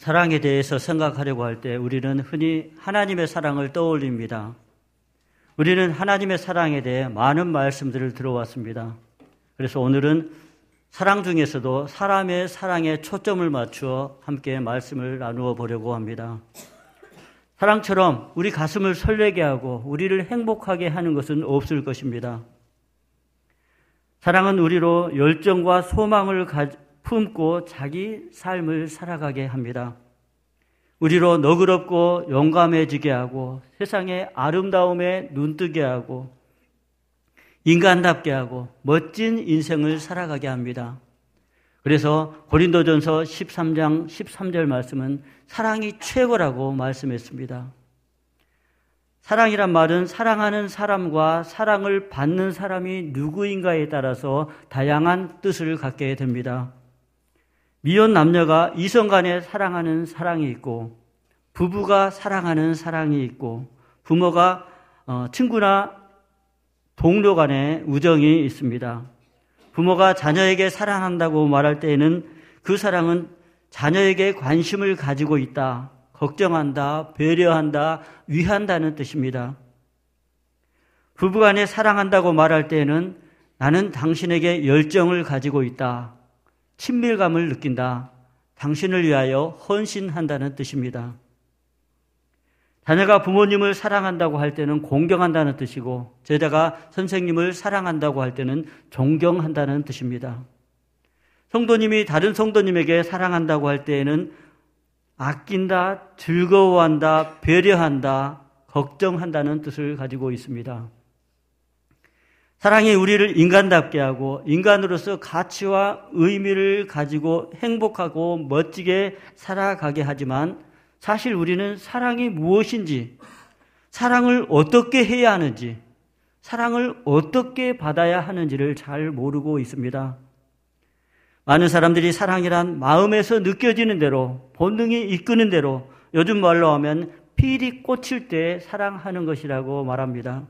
사랑에 대해서 생각하려고 할 때 우리는 흔히 하나님의 사랑을 떠올립니다. 우리는 하나님의 사랑에 대해 많은 말씀들을 들어왔습니다. 그래서 오늘은 사랑 중에서도 사람의 사랑에 초점을 맞추어 함께 말씀을 나누어 보려고 합니다. 사랑처럼 우리 가슴을 설레게 하고 우리를 행복하게 하는 것은 없을 것입니다. 사랑은 우리로 열정과 소망을 품고 자기 삶을 살아가게 합니다. 우리로 너그럽고 용감해지게 하고 세상의 아름다움에 눈뜨게 하고 인간답게 하고 멋진 인생을 살아가게 합니다. 그래서 고린도전서 13장 13절 말씀은 사랑이 최고라고 말씀했습니다. 사랑이란 말은 사랑하는 사람과 사랑을 받는 사람이 누구인가에 따라서 다양한 뜻을 갖게 됩니다. 미혼 남녀가 이성 간에 사랑하는 사랑이 있고, 부부가 사랑하는 사랑이 있고, 부모가 어, 친구나 동료 간의 우정이 있습니다. 부모가 자녀에게 사랑한다고 말할 때에는 그 사랑은 자녀에게 관심을 가지고 있다, 걱정한다, 배려한다, 위한다는 뜻입니다. 부부 간에 사랑한다고 말할 때에는 나는 당신에게 열정을 가지고 있다, 친밀감을 느낀다, 당신을 위하여 헌신한다는 뜻입니다. 자녀가 부모님을 사랑한다고 할 때는 공경한다는 뜻이고, 제자가 선생님을 사랑한다고 할 때는 존경한다는 뜻입니다. 성도님이 다른 성도님에게 사랑한다고 할 때에는 아낀다, 즐거워한다, 배려한다, 걱정한다는 뜻을 가지고 있습니다. 사랑이 우리를 인간답게 하고 인간으로서 가치와 의미를 가지고 행복하고 멋지게 살아가게 하지만 사실 우리는 사랑이 무엇인지, 사랑을 어떻게 해야 하는지, 사랑을 어떻게 받아야 하는지를 잘 모르고 있습니다. 많은 사람들이 사랑이란 마음에서 느껴지는 대로, 본능이 이끄는 대로, 요즘 말로 하면 필이 꽂힐 때 사랑하는 것이라고 말합니다.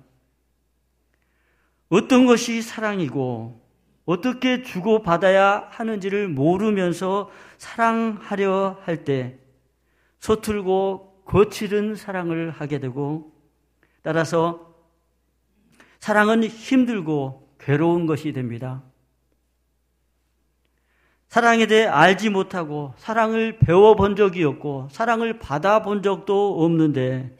어떤 것이 사랑이고, 어떻게 주고받아야 하는지를 모르면서 사랑하려 할 때, 서툴고 거칠은 사랑을 하게 되고 따라서 사랑은 힘들고 괴로운 것이 됩니다. 사랑에 대해 알지 못하고 사랑을 배워본 적이 없고 사랑을 받아본 적도 없는데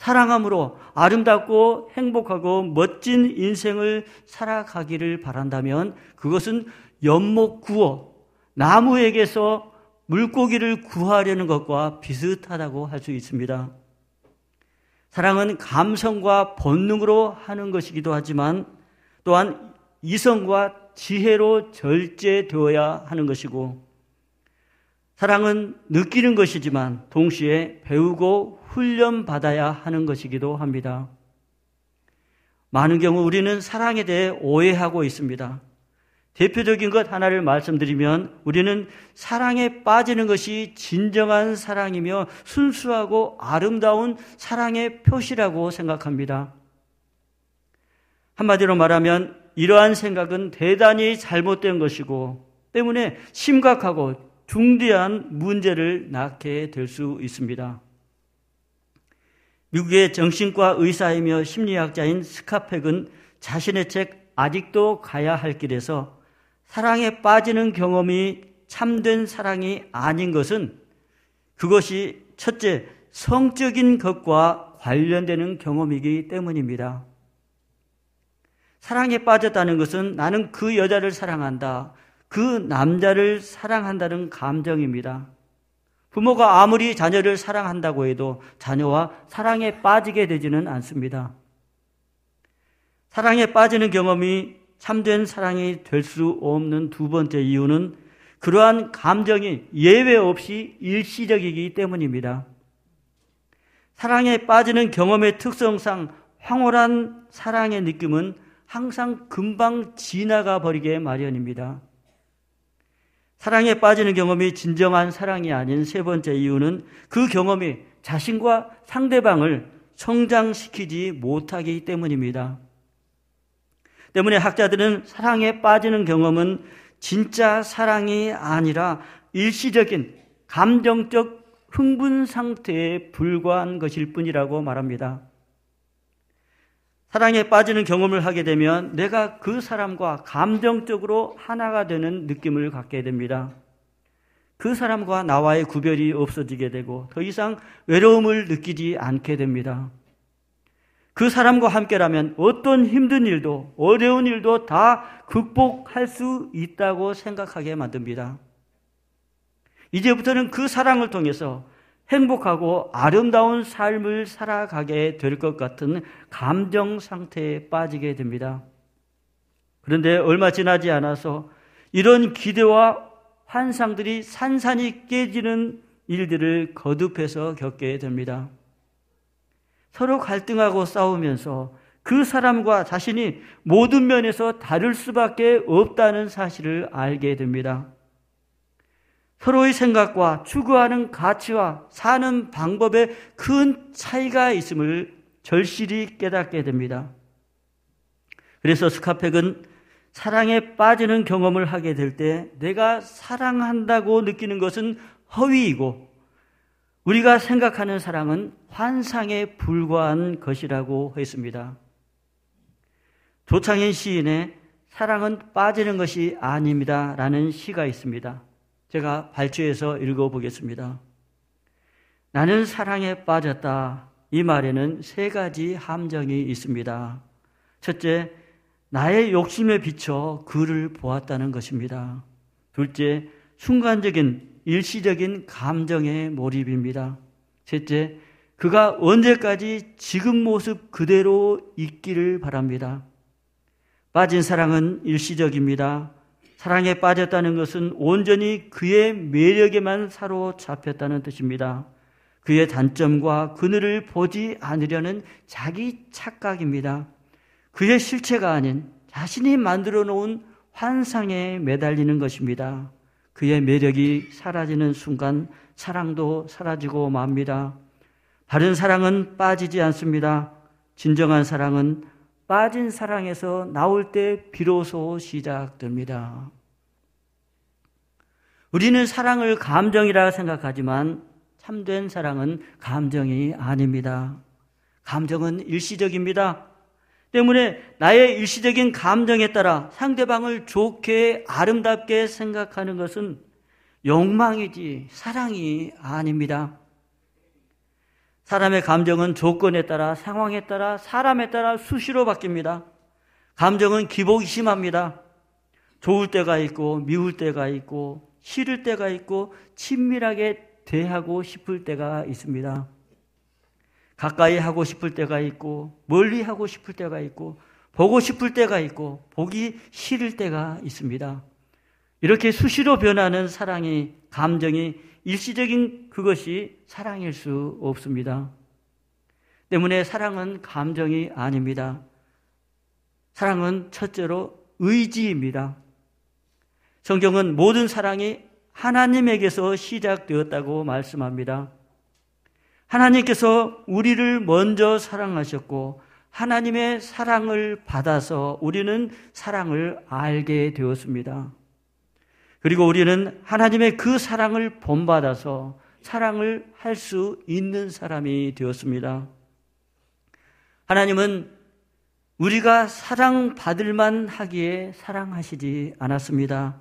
사랑함으로 아름답고 행복하고 멋진 인생을 살아가기를 바란다면 그것은 연못 구워 나무에게서 물고기를 구하려는 것과 비슷하다고 할 수 있습니다. 사랑은 감성과 본능으로 하는 것이기도 하지만 또한 이성과 지혜로 절제되어야 하는 것이고 사랑은 느끼는 것이지만 동시에 배우고 훈련받아야 하는 것이기도 합니다. 많은 경우 우리는 사랑에 대해 오해하고 있습니다. 대표적인 것 하나를 말씀드리면 우리는 사랑에 빠지는 것이 진정한 사랑이며 순수하고 아름다운 사랑의 표시라고 생각합니다. 한마디로 말하면 이러한 생각은 대단히 잘못된 것이고 때문에 심각하고 중대한 문제를 낳게 될 수 있습니다. 미국의 정신과 의사이며 심리학자인 스카펙은 자신의 책 아직도 가야 할 길에서 사랑에 빠지는 경험이 참된 사랑이 아닌 것은 그것이 첫째, 성적인 것과 관련되는 경험이기 때문입니다. 사랑에 빠졌다는 것은 나는 그 여자를 사랑한다. 그 남자를 사랑한다는 감정입니다. 부모가 아무리 자녀를 사랑한다고 해도 자녀와 사랑에 빠지게 되지는 않습니다. 사랑에 빠지는 경험이 참된 사랑이 될 수 없는 두 번째 이유는 그러한 감정이 예외 없이 일시적이기 때문입니다. 사랑에 빠지는 경험의 특성상 황홀한 사랑의 느낌은 항상 금방 지나가 버리게 마련입니다. 사랑에 빠지는 경험이 진정한 사랑이 아닌 세 번째 이유는 그 경험이 자신과 상대방을 성장시키지 못하기 때문입니다. 때문에 학자들은 사랑에 빠지는 경험은 진짜 사랑이 아니라 일시적인 감정적 흥분 상태에 불과한 것일 뿐이라고 말합니다. 사랑에 빠지는 경험을 하게 되면 내가 그 사람과 감정적으로 하나가 되는 느낌을 갖게 됩니다. 그 사람과 나와의 구별이 없어지게 되고 더 이상 외로움을 느끼지 않게 됩니다. 그 사람과 함께라면 어떤 힘든 일도 어려운 일도 다 극복할 수 있다고 생각하게 만듭니다. 이제부터는 그 사랑을 통해서 행복하고 아름다운 삶을 살아가게 될 것 같은 감정 상태에 빠지게 됩니다. 그런데 얼마 지나지 않아서 이런 기대와 환상들이 산산이 깨지는 일들을 거듭해서 겪게 됩니다. 서로 갈등하고 싸우면서 그 사람과 자신이 모든 면에서 다를 수밖에 없다는 사실을 알게 됩니다. 서로의 생각과 추구하는 가치와 사는 방법에 큰 차이가 있음을 절실히 깨닫게 됩니다. 그래서 스카펙은 사랑에 빠지는 경험을 하게 될 때 내가 사랑한다고 느끼는 것은 허위이고 우리가 생각하는 사랑은 환상에 불과한 것이라고 했습니다. 조창현 시인의 사랑은 빠지는 것이 아닙니다. 라는 시가 있습니다. 제가 발췌해서 읽어보겠습니다. 나는 사랑에 빠졌다. 이 말에는 세 가지 함정이 있습니다. 첫째, 나의 욕심에 비춰 그를 보았다는 것입니다. 둘째, 순간적인 일시적인 감정의 몰입입니다. 셋째, 그가 언제까지 지금 모습 그대로 있기를 바랍니다. 빠진 사랑은 일시적입니다. 사랑에 빠졌다는 것은 온전히 그의 매력에만 사로잡혔다는 뜻입니다. 그의 단점과 그늘을 보지 않으려는 자기 착각입니다. 그의 실체가 아닌 자신이 만들어 놓은 환상에 매달리는 것입니다. 그의 매력이 사라지는 순간 사랑도 사라지고 맙니다. 바른 사랑은 빠지지 않습니다. 진정한 사랑은 빠진 사랑에서 나올 때 비로소 시작됩니다. 우리는 사랑을 감정이라 생각하지만 참된 사랑은 감정이 아닙니다. 감정은 일시적입니다. 때문에 나의 일시적인 감정에 따라 상대방을 좋게 아름답게 생각하는 것은 욕망이지 사랑이 아닙니다. 사람의 감정은 조건에 따라 상황에 따라 사람에 따라 수시로 바뀝니다. 감정은 기복이 심합니다. 좋을 때가 있고 미울 때가 있고 싫을 때가 있고 친밀하게 대하고 싶을 때가 있습니다. 가까이 하고 싶을 때가 있고 멀리 하고 싶을 때가 있고 보고 싶을 때가 있고 보기 싫을 때가 있습니다. 이렇게 수시로 변하는 사랑이 감정이 일시적인 그것이 사랑일 수 없습니다. 때문에 사랑은 감정이 아닙니다. 사랑은 첫째로 의지입니다. 성경은 모든 사랑이 하나님에게서 시작되었다고 말씀합니다. 하나님께서 우리를 먼저 사랑하셨고 하나님의 사랑을 받아서 우리는 사랑을 알게 되었습니다. 그리고 우리는 하나님의 그 사랑을 본받아서 사랑을 할 수 있는 사람이 되었습니다. 하나님은 우리가 사랑받을 만 하기에 사랑하시지 않았습니다.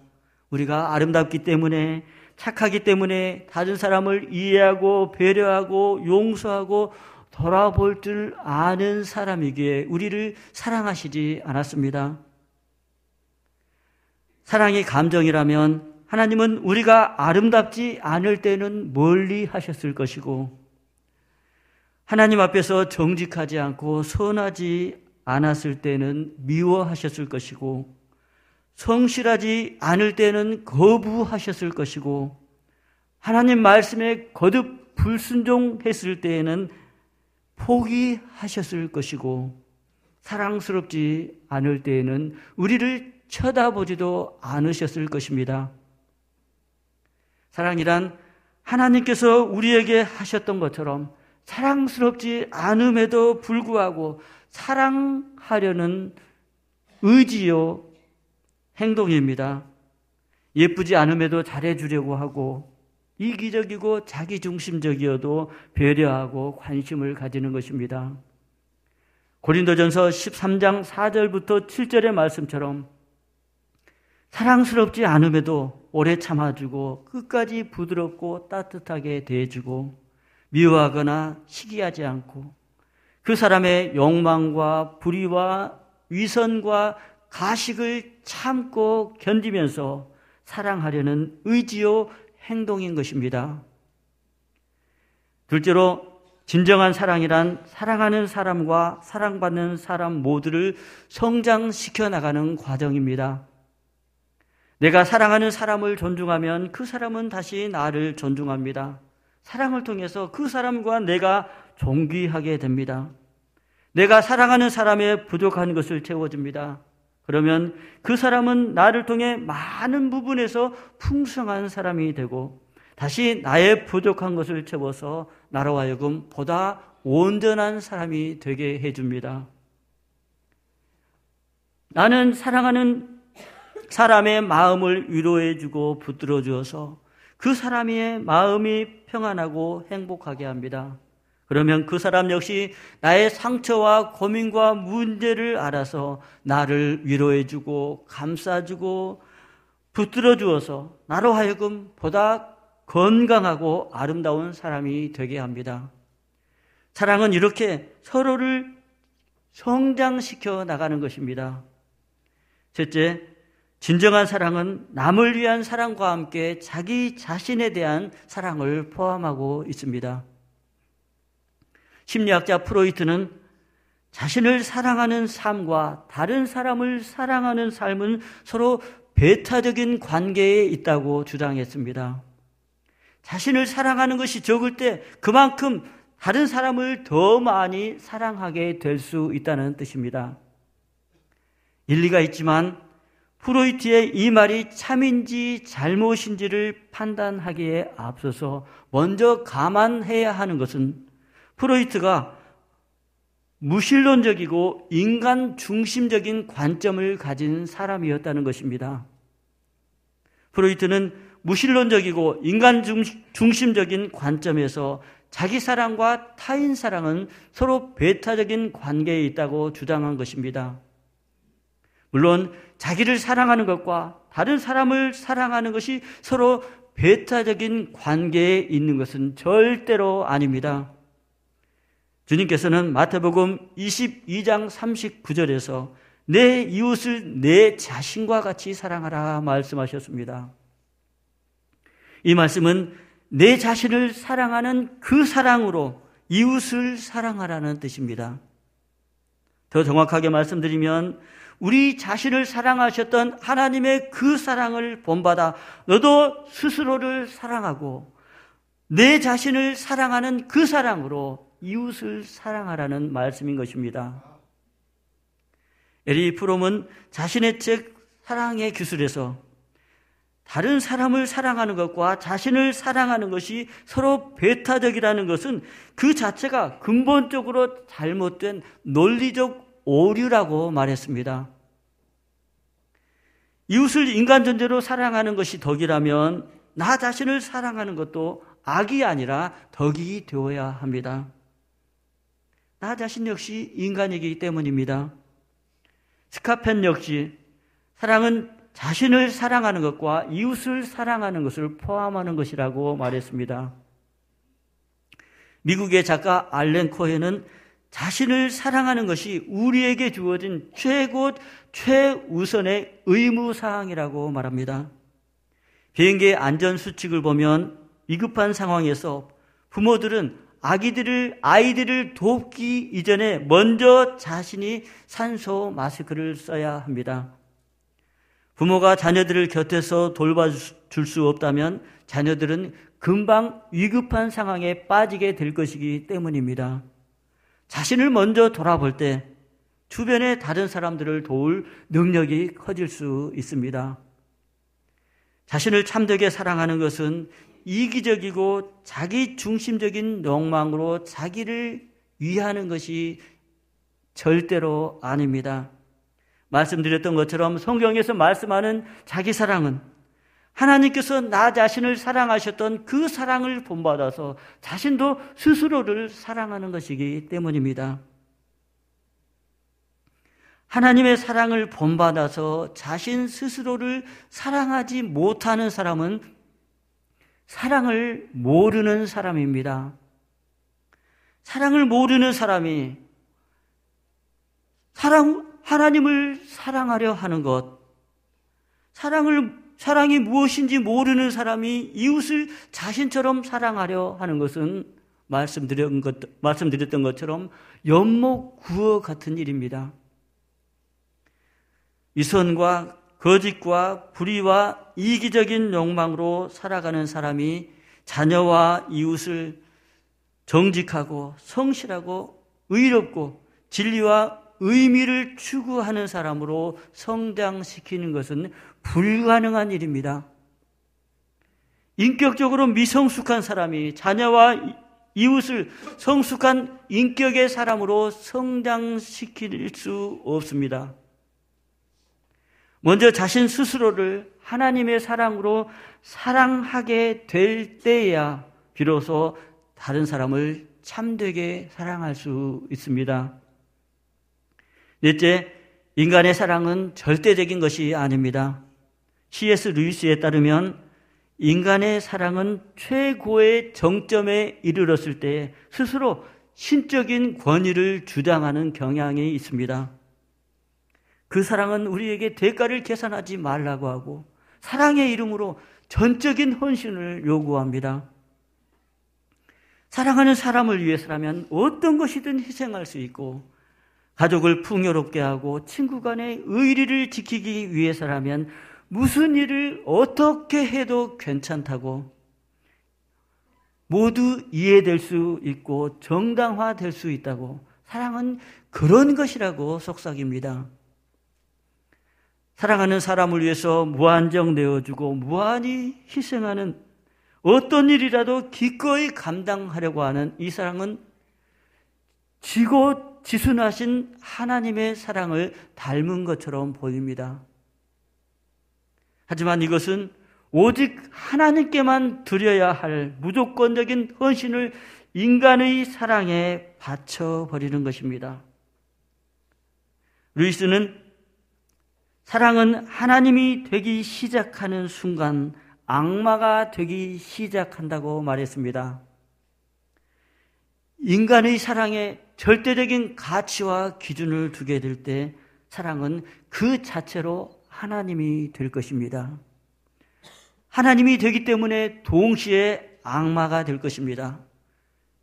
우리가 아름답기 때문에 착하기 때문에 다른 사람을 이해하고 배려하고 용서하고 돌아볼 줄 아는 사람이기에 우리를 사랑하시지 않았습니다. 사랑이 감정이라면 하나님은 우리가 아름답지 않을 때는 멀리 하셨을 것이고 하나님 앞에서 정직하지 않고 선하지 않았을 때는 미워하셨을 것이고 성실하지 않을 때는 거부하셨을 것이고 하나님 말씀에 거듭 불순종했을 때에는 포기하셨을 것이고 사랑스럽지 않을 때에는 우리를 쳐다보지도 않으셨을 것입니다. 사랑이란 하나님께서 우리에게 하셨던 것처럼 사랑스럽지 않음에도 불구하고 사랑하려는 의지요, 행동입니다. 예쁘지 않음에도 잘해주려고 하고, 이기적이고 자기중심적이어도 배려하고 관심을 가지는 것입니다. 고린도전서 13장 4절부터 7절의 말씀처럼 사랑스럽지 않음에도 오래 참아주고 끝까지 부드럽고 따뜻하게 대해주고 미워하거나 시기하지 않고 그 사람의 욕망과 불의와 위선과 가식을 참고 견디면서 사랑하려는 의지요 행동인 것입니다. 둘째로 진정한 사랑이란 사랑하는 사람과 사랑받는 사람 모두를 성장시켜 나가는 과정입니다. 내가 사랑하는 사람을 존중하면 그 사람은 다시 나를 존중합니다. 사랑을 통해서 그 사람과 내가 존귀하게 됩니다. 내가 사랑하는 사람의 부족한 것을 채워줍니다. 그러면 그 사람은 나를 통해 많은 부분에서 풍성한 사람이 되고 다시 나의 부족한 것을 채워서 나로 하여금 보다 온전한 사람이 되게 해줍니다. 나는 사랑하는 사람의 마음을 위로해주고 붙들어 주어서 그 사람의 마음이 평안하고 행복하게 합니다. 그러면 그 사람 역시 나의 상처와 고민과 문제를 알아서 나를 위로해주고 감싸주고 붙들어 주어서 나로 하여금 보다 건강하고 아름다운 사람이 되게 합니다. 사랑은 이렇게 서로를 성장시켜 나가는 것입니다. 셋째, 진정한 사랑은 남을 위한 사랑과 함께 자기 자신에 대한 사랑을 포함하고 있습니다. 심리학자 프로이트는 자신을 사랑하는 삶과 다른 사람을 사랑하는 삶은 서로 배타적인 관계에 있다고 주장했습니다. 자신을 사랑하는 것이 적을 때 그만큼 다른 사람을 더 많이 사랑하게 될 수 있다는 뜻입니다. 일리가 있지만 프로이트의 이 말이 참인지 잘못인지를 판단하기에 앞서서 먼저 감안해야 하는 것은 프로이트가 무신론적이고 인간 중심적인 관점을 가진 사람이었다는 것입니다. 프로이트는 무신론적이고 인간 중심적인 관점에서 자기 사랑과 타인 사랑은 서로 배타적인 관계에 있다고 주장한 것입니다. 물론 자기를 사랑하는 것과 다른 사람을 사랑하는 것이 서로 배타적인 관계에 있는 것은 절대로 아닙니다. 주님께서는 마태복음 22장 39절에서 내 이웃을 내 자신과 같이 사랑하라 말씀하셨습니다. 이 말씀은 내 자신을 사랑하는 그 사랑으로 이웃을 사랑하라는 뜻입니다. 더 정확하게 말씀드리면 우리 자신을 사랑하셨던 하나님의 그 사랑을 본받아 너도 스스로를 사랑하고 내 자신을 사랑하는 그 사랑으로 이웃을 사랑하라는 말씀인 것입니다. 에리 프롬은 자신의 책 사랑의 기술에서 다른 사람을 사랑하는 것과 자신을 사랑하는 것이 서로 배타적이라는 것은 그 자체가 근본적으로 잘못된 논리적 오류라고 말했습니다. 이웃을 인간 존재로 사랑하는 것이 덕이라면 나 자신을 사랑하는 것도 악이 아니라 덕이 되어야 합니다. 나 자신 역시 인간이기 때문입니다. 스카펜 역시 사랑은 자신을 사랑하는 것과 이웃을 사랑하는 것을 포함하는 것이라고 말했습니다. 미국의 작가 알렌 코헨은 자신을 사랑하는 것이 우리에게 주어진 최고 최우선의 의무 사항이라고 말합니다. 비행기의 안전 수칙을 보면 위급한 상황에서 부모들은 아기들을, 아이들을 돕기 이전에 먼저 자신이 산소 마스크를 써야 합니다. 부모가 자녀들을 곁에서 돌봐줄 수 없다면 자녀들은 금방 위급한 상황에 빠지게 될 것이기 때문입니다. 자신을 먼저 돌아볼 때 주변의 다른 사람들을 도울 능력이 커질 수 있습니다. 자신을 참되게 사랑하는 것은 이기적이고 자기 중심적인 욕망으로 자기를 위하는 것이 절대로 아닙니다. 말씀드렸던 것처럼 성경에서 말씀하는 자기 사랑은 하나님께서 나 자신을 사랑하셨던 그 사랑을 본받아서 자신도 스스로를 사랑하는 것이기 때문입니다. 하나님의 사랑을 본받아서 자신 스스로를 사랑하지 못하는 사람은 사랑을 모르는 사람입니다. 사랑을 모르는 사람이 사랑, 하나님을 사랑하려 하는 것, 사랑을, 사랑이 무엇인지 모르는 사람이 이웃을 자신처럼 사랑하려 하는 것은 말씀드렸던, 것, 말씀드렸던 것처럼 연목 구어 같은 일입니다. 위선과 거짓과 불의와 이기적인 욕망으로 살아가는 사람이 자녀와 이웃을 정직하고 성실하고 의롭고 진리와 의미를 추구하는 사람으로 성장시키는 것은 불가능한 일입니다. 인격적으로 미성숙한 사람이 자녀와 이웃을 성숙한 인격의 사람으로 성장시킬 수 없습니다. 먼저 자신 스스로를 하나님의 사랑으로 사랑하게 될 때야 비로소 다른 사람을 참되게 사랑할 수 있습니다. 넷째, 인간의 사랑은 절대적인 것이 아닙니다. C.S. 루이스에 따르면 인간의 사랑은 최고의 정점에 이르렀을 때 스스로 신적인 권위를 주장하는 경향이 있습니다. 그 사랑은 우리에게 대가를 계산하지 말라고 하고 사랑의 이름으로 전적인 헌신을 요구합니다. 사랑하는 사람을 위해서라면 어떤 것이든 희생할 수 있고 가족을 풍요롭게 하고 친구 간의 의리를 지키기 위해서라면 무슨 일을 어떻게 해도 괜찮다고 모두 이해될 수 있고 정당화될 수 있다고 사랑은 그런 것이라고 속삭입니다. 사랑하는 사람을 위해서 무한정 내어주고 무한히 희생하는 어떤 일이라도 기꺼이 감당하려고 하는 이 사랑은 지고 지순하신 하나님의 사랑을 닮은 것처럼 보입니다. 하지만 이것은 오직 하나님께만 드려야 할 무조건적인 헌신을 인간의 사랑에 바쳐버리는 것입니다. 루이스는 사랑은 하나님이 되기 시작하는 순간 악마가 되기 시작한다고 말했습니다. 인간의 사랑에 절대적인 가치와 기준을 두게 될 때 사랑은 그 자체로 하나님이 될 것입니다. 하나님이 되기 때문에 동시에 악마가 될 것입니다.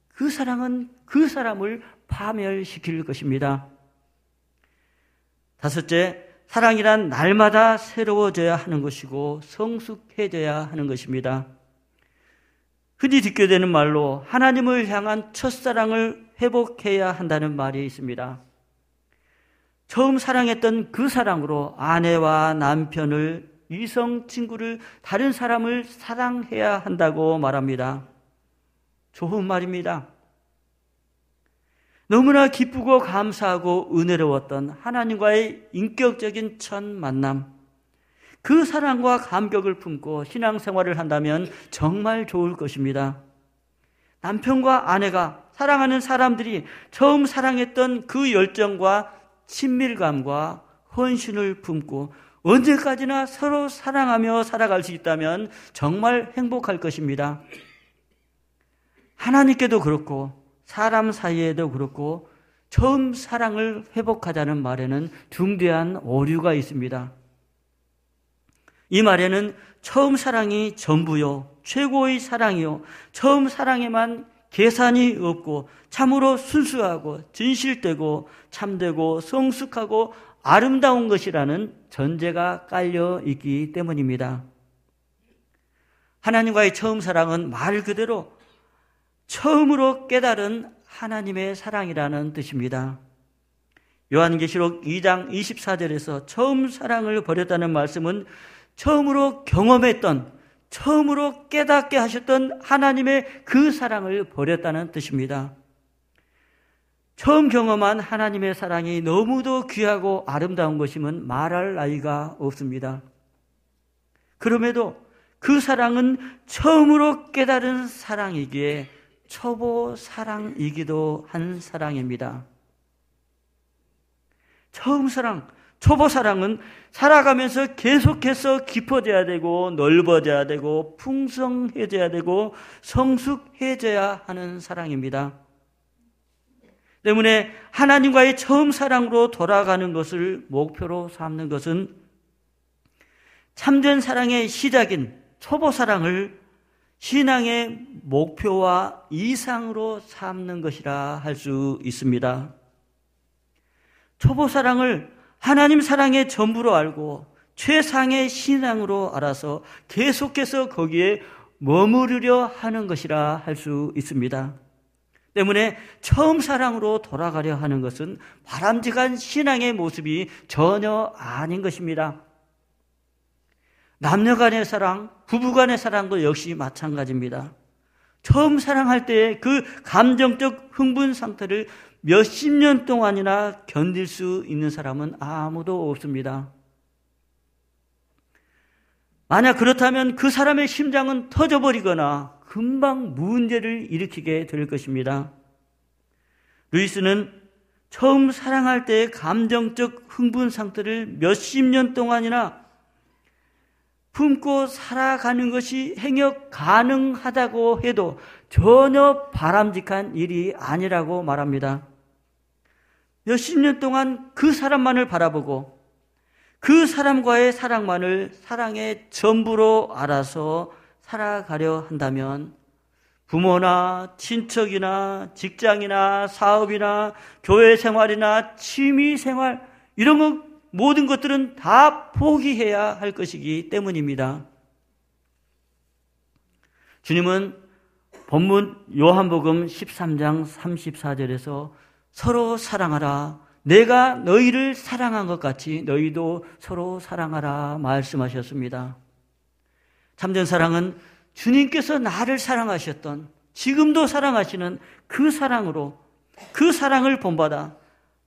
그 사랑은 그 사람을 파멸시킬 것입니다. 다섯째, 사랑이란 날마다 새로워져야 하는 것이고 성숙해져야 하는 것입니다. 흔히 듣게 되는 말로 하나님을 향한 첫사랑을 회복해야 한다는 말이 있습니다. 처음 사랑했던 그 사랑으로 아내와 남편을 이성 친구를 다른 사람을 사랑해야 한다고 말합니다. 좋은 말입니다. 너무나 기쁘고 감사하고 은혜로웠던 하나님과의 인격적인 첫 만남. 그 사랑과 감격을 품고 신앙생활을 한다면 정말 좋을 것입니다. 남편과 아내가 사랑하는 사람들이 처음 사랑했던 그 열정과 친밀감과 헌신을 품고 언제까지나 서로 사랑하며 살아갈 수 있다면 정말 행복할 것입니다. 하나님께도 그렇고 사람 사이에도 그렇고 처음 사랑을 회복하자는 말에는 중대한 오류가 있습니다. 이 말에는 처음 사랑이 전부요, 최고의 사랑이요, 처음 사랑에만 계산이 없고 참으로 순수하고 진실되고 참되고 성숙하고 아름다운 것이라는 전제가 깔려 있기 때문입니다. 하나님과의 처음 사랑은 말 그대로 처음으로 깨달은 하나님의 사랑이라는 뜻입니다. 요한계시록 2장 24절에서 처음 사랑을 버렸다는 말씀은 처음으로 경험했던, 처음으로 깨닫게 하셨던 하나님의 그 사랑을 버렸다는 뜻입니다. 처음 경험한 하나님의 사랑이 너무도 귀하고 아름다운 것이면 말할 나위가 없습니다. 그럼에도 그 사랑은 처음으로 깨달은 사랑이기에 초보 사랑이기도 한 사랑입니다. 처음 사랑, 초보 사랑은 살아가면서 계속해서 깊어져야 되고 넓어져야 되고 풍성해져야 되고 성숙해져야 하는 사랑입니다. 때문에 하나님과의 처음 사랑으로 돌아가는 것을 목표로 삼는 것은 참된 사랑의 시작인 초보 사랑을 신앙의 목표와 이상으로 삼는 것이라 할 수 있습니다. 초보 사랑을 하나님 사랑의 전부로 알고 최상의 신앙으로 알아서 계속해서 거기에 머무르려 하는 것이라 할 수 있습니다. 때문에 처음 사랑으로 돌아가려 하는 것은 바람직한 신앙의 모습이 전혀 아닌 것입니다. 남녀 간의 사랑, 부부 간의 사랑도 역시 마찬가지입니다. 처음 사랑할 때의 그 감정적 흥분 상태를 몇십 년 동안이나 견딜 수 있는 사람은 아무도 없습니다. 만약 그렇다면 그 사람의 심장은 터져버리거나 금방 문제를 일으키게 될 것입니다. 루이스는 처음 사랑할 때의 감정적 흥분 상태를 몇십 년 동안이나 품고 살아가는 것이 행역 가능하다고 해도 전혀 바람직한 일이 아니라고 말합니다. 몇십 년 동안 그 사람만을 바라보고 그 사람과의 사랑만을 사랑의 전부로 알아서 살아가려 한다면 부모나 친척이나 직장이나 사업이나 교회 생활이나 취미 생활 이런 것 모든 것들은 다 포기해야 할 것이기 때문입니다. 주님은 본문 요한복음 13장 34절에서 서로 사랑하라. 내가 너희를 사랑한 것 같이 너희도 서로 사랑하라 말씀하셨습니다. 참된 사랑은 주님께서 나를 사랑하셨던 지금도 사랑하시는 그 사랑으로 그 사랑을 본받아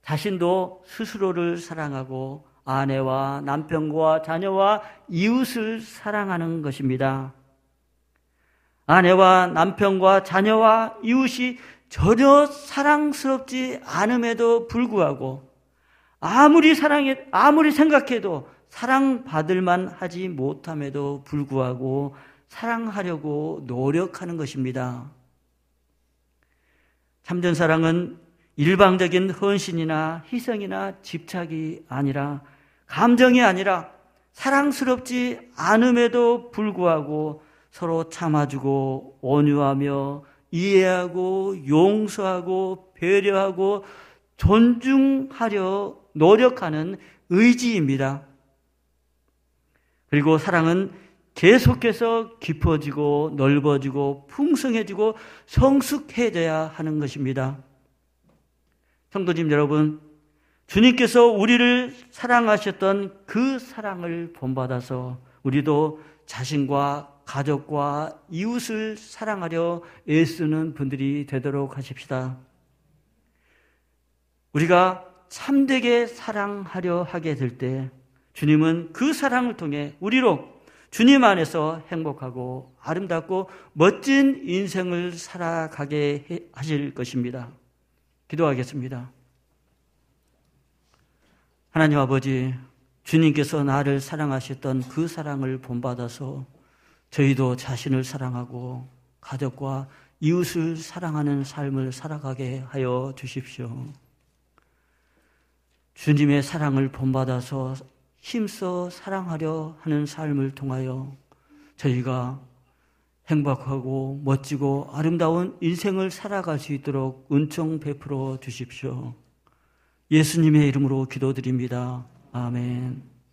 자신도 스스로를 사랑하고 아내와 남편과 자녀와 이웃을 사랑하는 것입니다. 아내와 남편과 자녀와 이웃이 전혀 사랑스럽지 않음에도 불구하고 아무리 사랑해, 아무리 생각해도 사랑받을 만 하지 못함에도 불구하고 사랑하려고 노력하는 것입니다. 참된 사랑은 일방적인 헌신이나 희생이나 집착이 아니라 감정이 아니라 사랑스럽지 않음에도 불구하고 서로 참아주고 온유하며 이해하고 용서하고 배려하고 존중하려 노력하는 의지입니다. 그리고 사랑은 계속해서 깊어지고 넓어지고 풍성해지고 성숙해져야 하는 것입니다. 성도님 여러분, 주님께서 우리를 사랑하셨던 그 사랑을 본받아서 우리도 자신과 가족과 이웃을 사랑하려 애쓰는 분들이 되도록 하십시다. 우리가 참되게 사랑하려 하게 될 때 주님은 그 사랑을 통해 우리로 주님 안에서 행복하고 아름답고 멋진 인생을 살아가게 하실 것입니다. 기도하겠습니다. 하나님 아버지, 주님께서 나를 사랑하셨던 그 사랑을 본받아서 저희도 자신을 사랑하고 가족과 이웃을 사랑하는 삶을 살아가게 하여 주십시오. 주님의 사랑을 본받아서 힘써 사랑하려 하는 삶을 통하여 저희가 행복하고 멋지고 아름다운 인생을 살아갈 수 있도록 은총 베풀어 주십시오. 예수님의 이름으로 기도드립니다. 아멘.